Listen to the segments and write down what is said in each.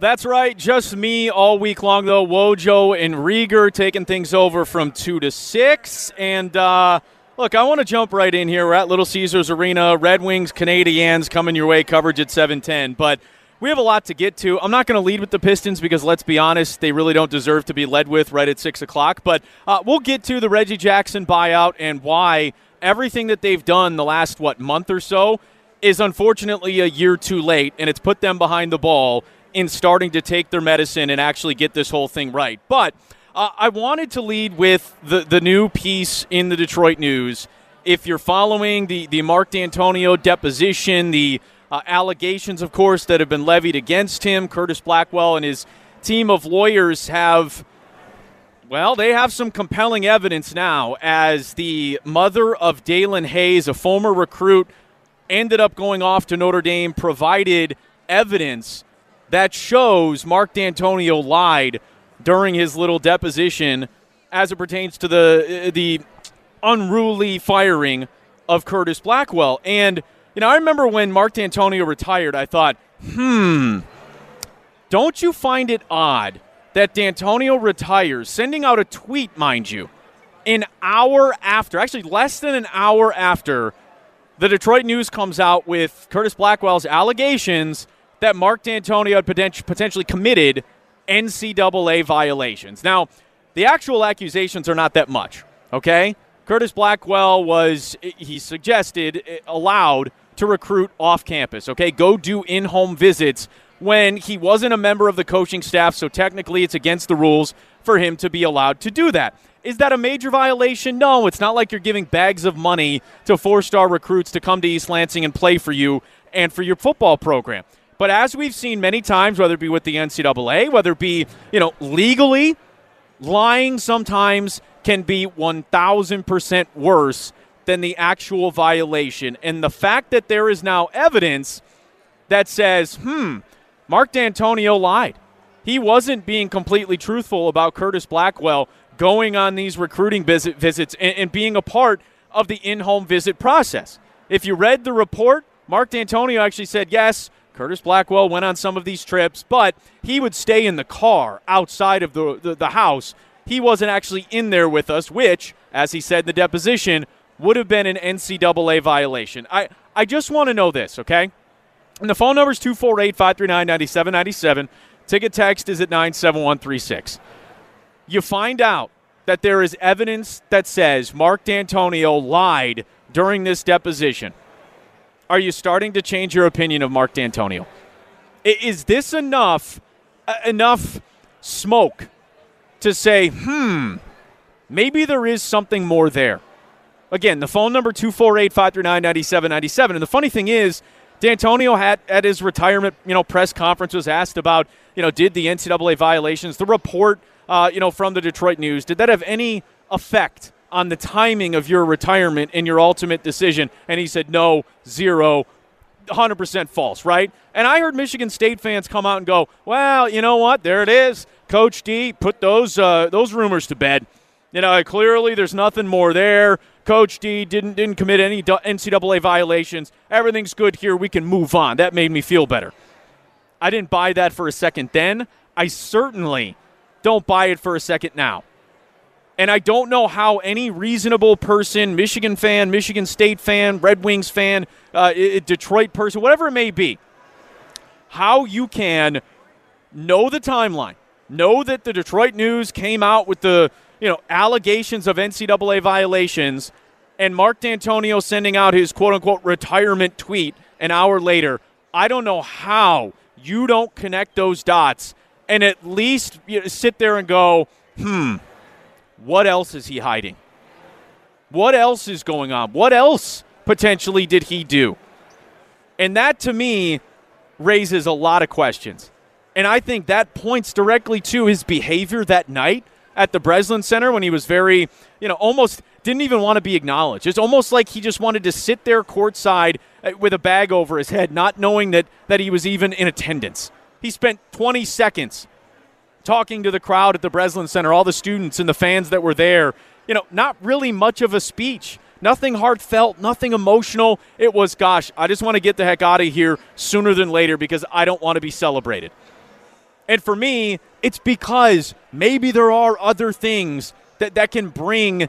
That's right. Just me all week long, though. Wojo and Rieger taking things over from 2 to 6. And, uh, Look, I want to jump right in here. We're at Little Caesars Arena. Red Wings, Canadiens coming your way, coverage at 710. But we have a lot to get to. I'm not going to lead with the Pistons because, let's be honest, they really don't deserve to be led with right at 6 o'clock. But uh, we'll get to the Reggie Jackson buyout and why everything that they've done the last, what, month or so is unfortunately a year too late, and it's put them behind the ball in starting to take their medicine and actually get this whole thing right. But – uh, I wanted to lead with the, the new piece in the Detroit News. If you're following the, the Mark Dantonio deposition, the uh, allegations, of course, that have been levied against him, Curtis Blackwell and his team of lawyers have, well, they have some compelling evidence now as the mother of Daelin Hayes, a former recruit, ended up going off to Notre Dame, provided evidence that shows Mark Dantonio lied during his little deposition as it pertains to the the unruly firing of Curtis Blackwell. And you know, I remember when Mark Dantonio retired, I thought, hmm, don't you find it odd that Dantonio retires, sending out a tweet, mind you, an hour after, actually less than an hour after the Detroit News comes out with Curtis Blackwell's allegations that Mark Dantonio had potentially committed NCAA violations. Now, the actual accusations are not that much, okay? Curtis Blackwell was, he suggested, eh, allowed to recruit off campus, okay? Go do in home visits when he wasn't a member of the coaching staff, so technically it's against the rules for him to be allowed to do that. Is that a major violation? No, it's not like you're giving bags of money to four star recruits to come to East Lansing and play for you and for your football program. But as we've seen many times, whether it be with the NCAA, whether it be, you know, legally, lying sometimes can be 1,000% worse than the actual violation. And the fact that there is now evidence that says, hmm, Mark Dantonio lied. He wasn't being completely truthful about Curtis Blackwell going on these recruiting visit, visits and, and being a part of the in home visit process. If you read the report, Mark Dantonio actually said, yes, Curtis Blackwell went on some of these trips, but he would stay in the car outside of the, the, the house. He wasn't actually in there with us, which, as he said in the deposition, would have been an NCAA violation. I, I just want to know this, okay? And the phone number is 248 539 9797. Ticket text is at 97136. You find out that there is evidence that says Mark Dantonio lied during this deposition are you starting to change your opinion of Mark Dantonio? Is this enough uh, enough smoke to say, hmm, maybe there is something more there? Again, the phone number 248 539 9797. And the funny thing is, Dantonio had at his retirement, you know, press conference was asked about, you know, did the NCAA violations, the report, uh, you know, from the Detroit News, did that have any effect on the timing of your retirement and your ultimate decision? And he said, no, zero, 100% false, right? And I heard Michigan State fans come out and go, well, you know what? There it is. Coach D put those, uh, those rumors to bed. You know, clearly there's nothing more there. Coach D didn't didn't commit any NCAA violations. Everything's good here. We can move on. That made me feel better. I didn't buy that for a second then. I certainly don't buy it for a second now. And I don't know how any reasonable person, Michigan fan, Michigan State fan, Red Wings fan, uh, Detroit person, whatever it may be, how you can know the timeline, know that the Detroit News came out with the you know allegations of NCAA violations, and Mark Dantonio sending out his quote unquote retirement tweet an hour later. I don't know how you don't connect those dots and at least you know, sit there and go, hmm what else is he hiding? What else is going on? What else potentially did he do? And that to me raises a lot of questions. And I think that points directly to his behavior that night at the Breslin Center when he was very, you know, almost didn't even want to be acknowledged. It's almost like he just wanted to sit there courtside uh, with a bag over his head, not knowing that, that he was even in attendance. He spent 20 seconds talking to the crowd at the Breslin Center, all the students and the fans that were there. You know, not really much of a speech. Nothing heartfelt, nothing emotional. It was, gosh, I just want to get the heck out of here sooner than later because I don't want to be celebrated. And for me, it's because maybe there are other things that, that can bring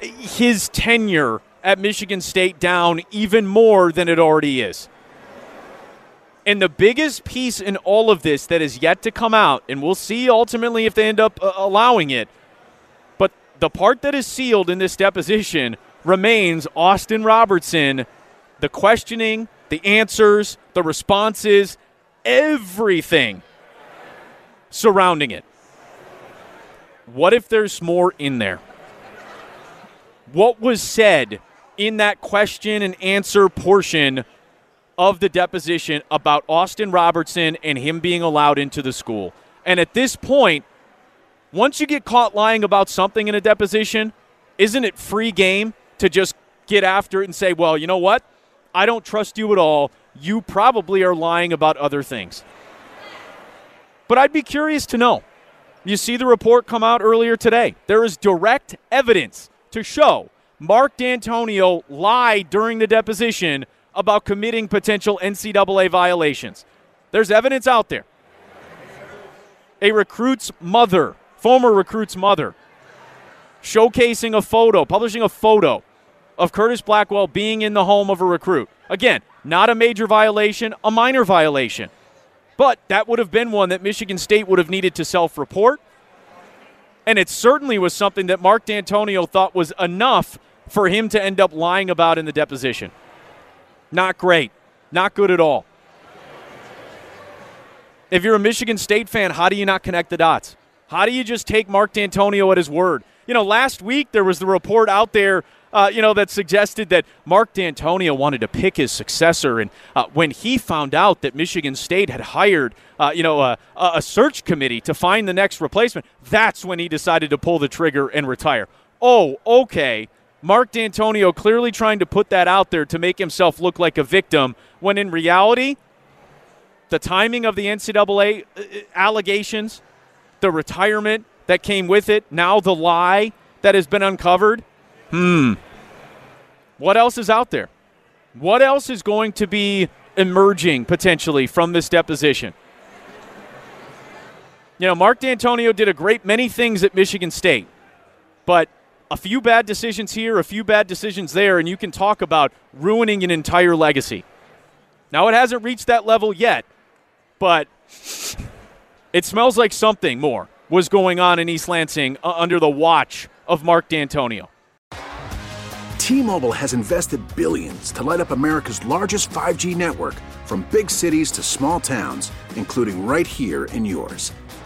his tenure at Michigan State down even more than it already is. And the biggest piece in all of this that is yet to come out, and we'll see ultimately if they end up uh, allowing it, but the part that is sealed in this deposition remains Austin Robertson, the questioning, the answers, the responses, everything surrounding it. What if there's more in there? What was said in that question and answer portion of the deposition about Austin Robertson and him being allowed into the school? And at this point, once you get caught lying about something in a deposition, isn't it free game to just get after it and say, well, you know what? I don't trust you at all. You probably are lying about other things. But I'd be curious to know. You see the report come out earlier today. There is direct evidence to show Mark Dantonio lied during the deposition about committing potential NCAA violations. There's evidence out there. A recruit's mother, former recruit's mother, showcasing a photo, publishing a photo of Curtis Blackwell being in the home of a recruit. Again, not a major violation, a minor violation. But that would have been one that Michigan State would have needed to self report. And it certainly was something that Mark Dantonio thought was enough for him to end up lying about in the deposition. Not great. Not good at all. If you're a Michigan State fan, how do you not connect the dots? How do you just take Mark Dantonio at his word? You know, last week there was the report out there uh, you know, that suggested that Mark Dantonio wanted to pick his successor. And uh, when he found out that Michigan State had hired, uh, you know, a, a search committee to find the next replacement, that's when he decided to pull the trigger and retire. Oh, okay. Mark Dantonio clearly trying to put that out there to make himself look like a victim, when in reality, the timing of the NCAA uh, allegations, the retirement that came with it, now the lie that has been uncovered, Hmm. What else is out there? What else is going to be emerging potentially from this deposition? You know, Mark Dantonio did a great many things at Michigan State, but a few bad decisions here, a few bad decisions there, and you can talk about ruining an entire legacy. Now, it hasn't reached that level yet, but it smells like something more was going on in East Lansing uh, under the watch of Mark Dantonio. T-Mobile has invested billions to light up America's largest 5G network from big cities to small towns, including right here in yours.